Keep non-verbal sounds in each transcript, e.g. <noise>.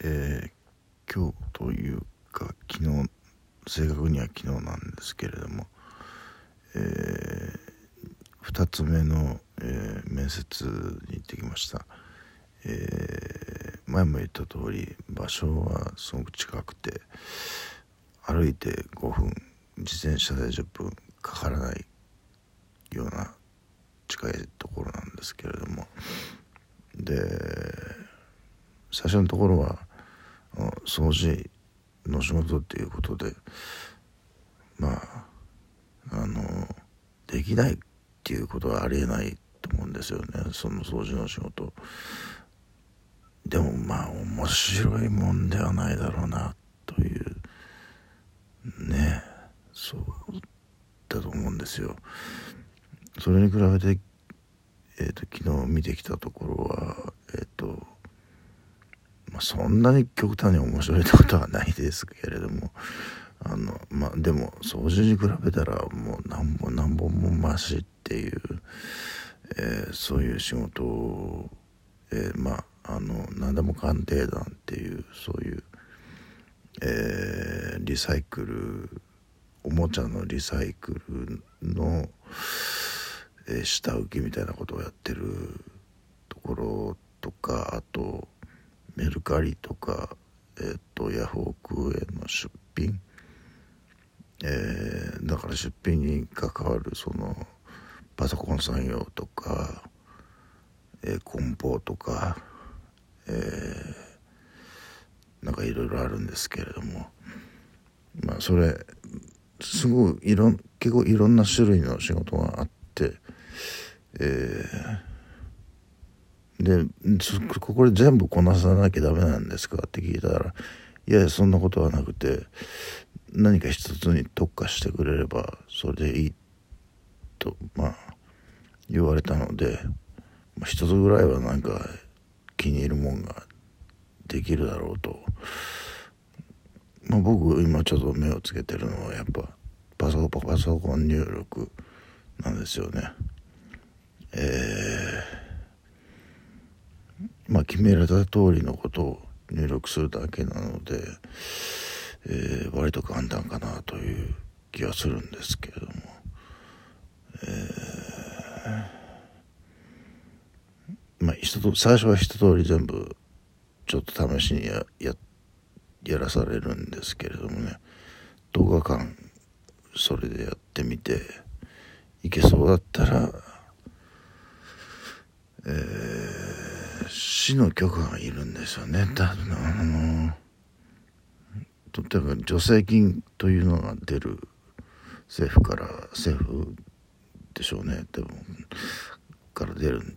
えー、今日というか昨日正確には昨日なんですけれども、えー、2つ目の、えー、面接に行ってきました、えー、前も言った通り場所はすごく近くて歩いて5分自転車で10分かからないような近いところなんですけれども。で最初のところは掃除の仕事っていうことでまああのできないっていうことはありえないと思うんですよね。その掃除の仕事。でもまあ面白いもんではないだろうなという。ね。そうだと思うんですよ。それに比べてえーと、昨日見てきたところはえっ、ー、とまあ、そんなに極端に面白いことはないですけれどもあのまあでも掃除に比べたらもう何本何本もマシっていう、えー、そういう仕事を、えー、まああの何でも鑑定団っていうそういう、えー、リサイクルおもちゃのリサイクルの、えー、下請けみたいなことをやってるところとかあとメルカリとか、えーと、ヤフオクへの出品、えー、だから出品に関わるそのパソコン産業とか、えー、梱包とか、えー、なんかいろいろあるんですけれども。まあそれすごいいろん結構いろんな種類の仕事があって、えー、でここで全部こなさなきゃダメなんですかって聞いたらいやいやそんなことはなくて何か一つに特化してくれればそれでいいとまあ言われたので、一つぐらいはなんか気に入るもんができるだろうと、まあ、僕今ちょっと目をつけてるのはやっぱパソコンパソコン入力なんですよね。えーまあ、決められた通りのことを入力するだけなので、えー、割と簡単かなという気はするんですけれども、えー、まあ一通最初は一通り全部ちょっと試しにやややらされるんですけれどもね。10日間それでやってみていけそうだったらえー市の許可がいるんですよね。だあの例えば助成金というのが出る政府から政府でしょうねでもから出る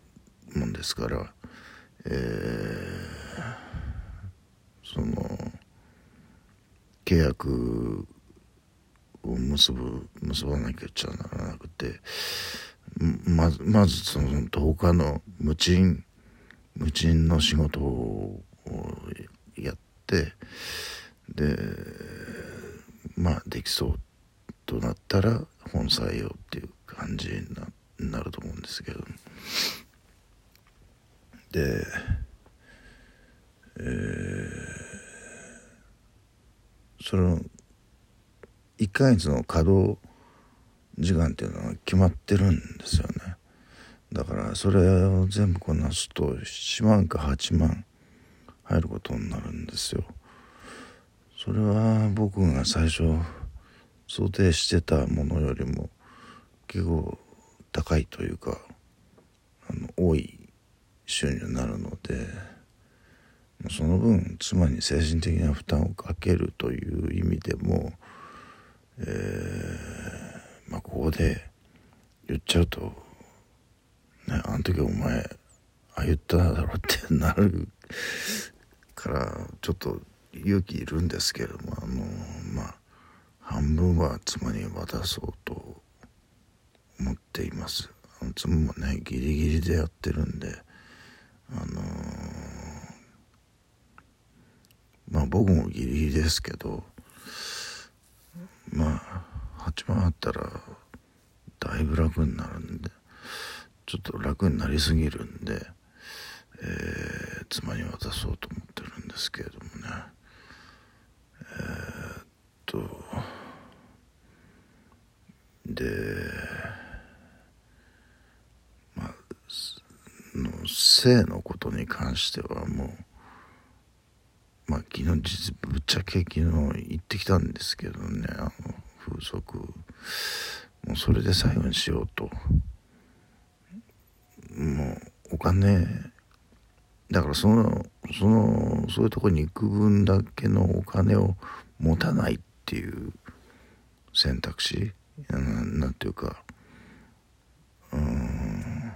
もんですから、えー、その契約を結ぶ結ばなきゃちゃならなくてまずまずその10日の無賃無賃の仕事をやってでまあできそうとなったら本採用っていう感じにななると思うんですけどでえー、その1ヶ月の稼働時間っていうのは決まってるんですよね。だからそれを全部こなすと7万か8万入ることになるんですよ。それは僕が最初想定してたものよりも結構高いというかあの多い収入になるのでその分妻に精神的な負担をかけるという意味でも、えー、まあ、ここで言っちゃうとね、あの時お前ああ言っただろうってなるからちょっと勇気いるんですけれどもあのまあ半分は妻に渡そうと思っています。あの妻もねギリギリでやってるんであのまあ僕もギリギリですけどまあ8万あったらだいぶ楽になるんで。ちょっと楽になりすぎるんで、えー、妻に渡そうと思ってるんですけれどもね。えー、っとでまあの性のことに関してはもうまあ昨日実ぶっちゃけ昨日行ってきたんですけどねあの風俗。もうそれで最後にしようと。もうお金だからそのそのそういうとこに行く分だけのお金を持たないっていう選択肢なんていうかうん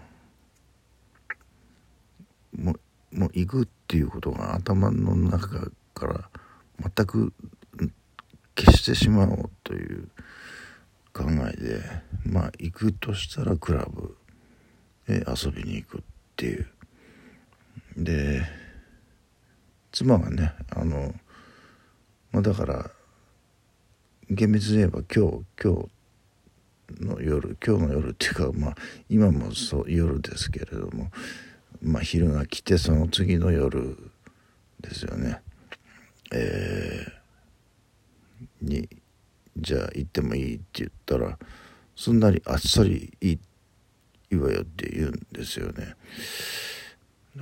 もうもう行くっていうことが頭の中から全く消してしまおうという考えでまあ行くとしたらクラブへ遊びに行くっていう。で妻がねあの、まあ、だから厳密に言えば今日今日の夜今日の夜っていうかまあ今もそう夜ですけれどもまあ昼が来てその次の夜ですよね。えー、にじゃあ行ってもいいって言ったらすんなりあっさりいいっていいわよって言うんですよね。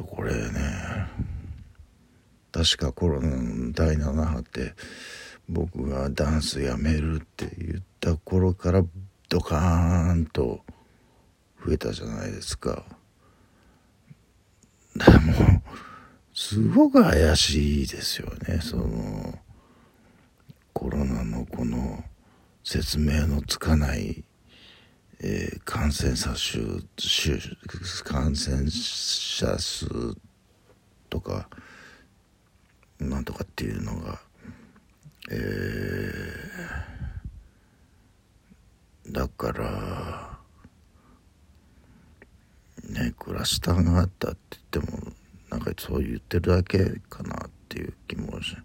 これね確かコロナの第7波って僕がダンスやめるって言った頃からドカーンと増えたじゃないですか。でもすごく怪しいですよねそのコロナのこの説明のつかないえー、感染者数感染者数とかなんとかっていうのが、えー、だからねクラスターがあったって言ってもなんかそう言ってるだけかなっていう気もし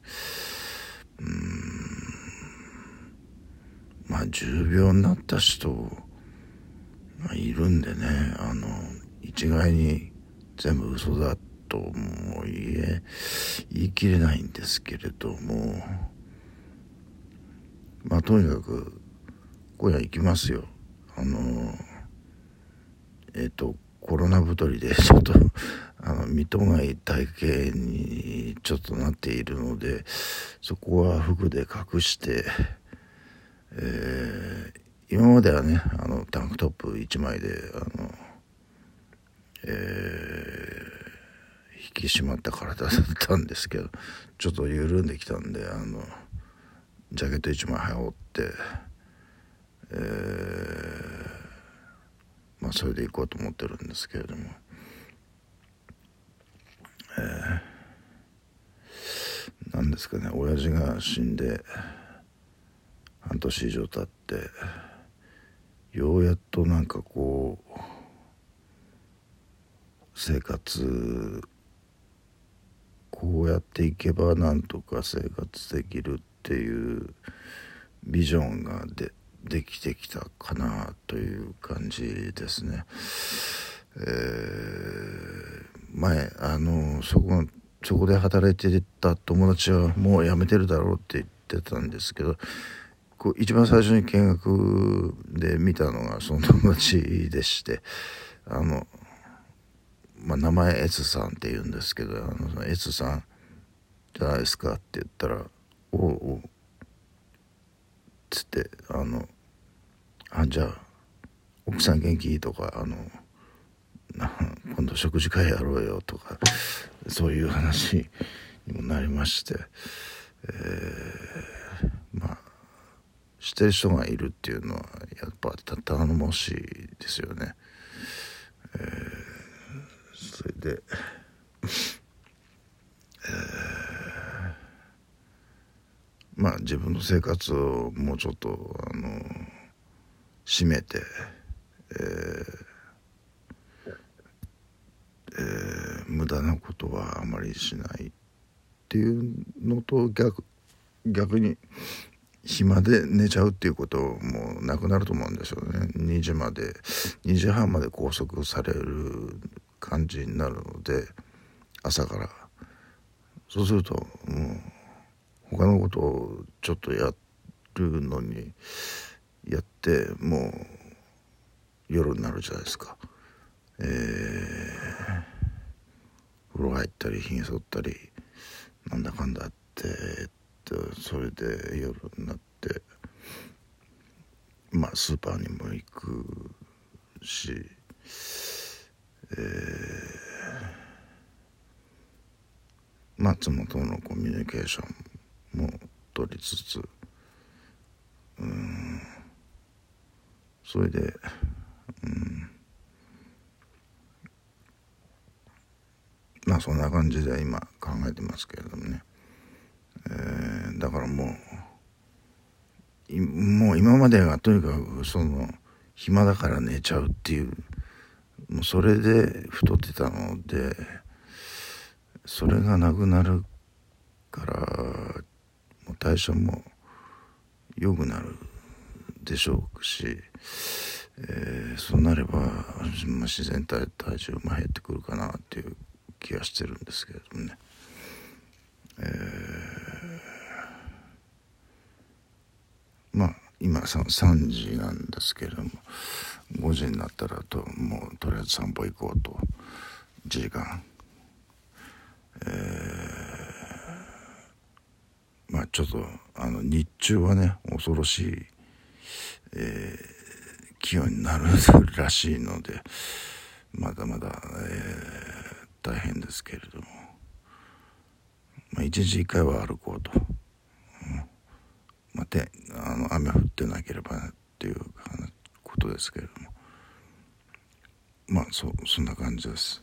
うん。まあ重病になった人まあ、いるんでねあの一概に全部嘘だとも言え言い切れないんですけれどもまあとにかく今夜行きますよ。あのえっ、ー、とコロナ太りで <laughs> ちょっとあの見とがい体型にちょっとなっているのでそこは服で隠して、えー、今まではねあのタンクトップ1枚であの、えー、引き締まった体だったんですけどちょっと緩んできたんであのジャケット1枚羽織って、えー、まあそれで行こうと思ってるんですけれども、えー、なんですかね親父が死んで半年以上経って。ようやっとなんかこう生活こうやっていけばなんとか生活できるっていうビジョンがでできてきたかなという感じですね。えー、前あのそこそこで働いてた友達はもう辞めてるだろうって言ってたんですけどこう一番最初に見学で見たのがその友達でしてあの、まあ、名前 S さんって言うんですけどあの S さんじゃないですかって言ったら「おうお」っつってあの「あじゃあ奥さん元気?」とかあの「今度食事会やろうよ」とかそういう話にもなりまして、えー、してる人がいるっていうのはやっぱ頼もしいですよね。えー、それで、えー、まあ自分の生活をもうちょっとあの締めて、えーえー、無駄なことはあまりしないっていうのと逆逆に暇で寝ちゃうっていうこともなくなると思うんですよね2時まで2時半まで拘束される感じになるので朝からそうするともう他のことをちょっとやるのにやってもう夜になるじゃないですか。えー、風呂入ったりひげ剃ったりなんだかんだってそれで夜になってまあスーパーにも行くし、えー、まあ妻とのコミュニケーションも取りつつうんそれでうんまあそんな感じで今考えてますけれどもね、えー、だからもうもう今までがとにかくその暇だから寝ちゃうっていうもうそれで太ってたのでそれがなくなるからもう代謝も良くなるでしょうし、えー、そうなれば、まあ、自然体体重も減ってくるかなっていう気がしてるんですけれどもね。えー、まあ今 3, 3時なんですけれども5時になったらともうとりあえず散歩行こうと1時間。えー、まあちょっとあの日中はね恐ろしい、えー、気温になるらしいのでまだまだ、えー大変ですけれども、まあ、一時一回は歩こうと、まあ、てあの雨降ってなければっていうことですけれどもまあそそんな感じです。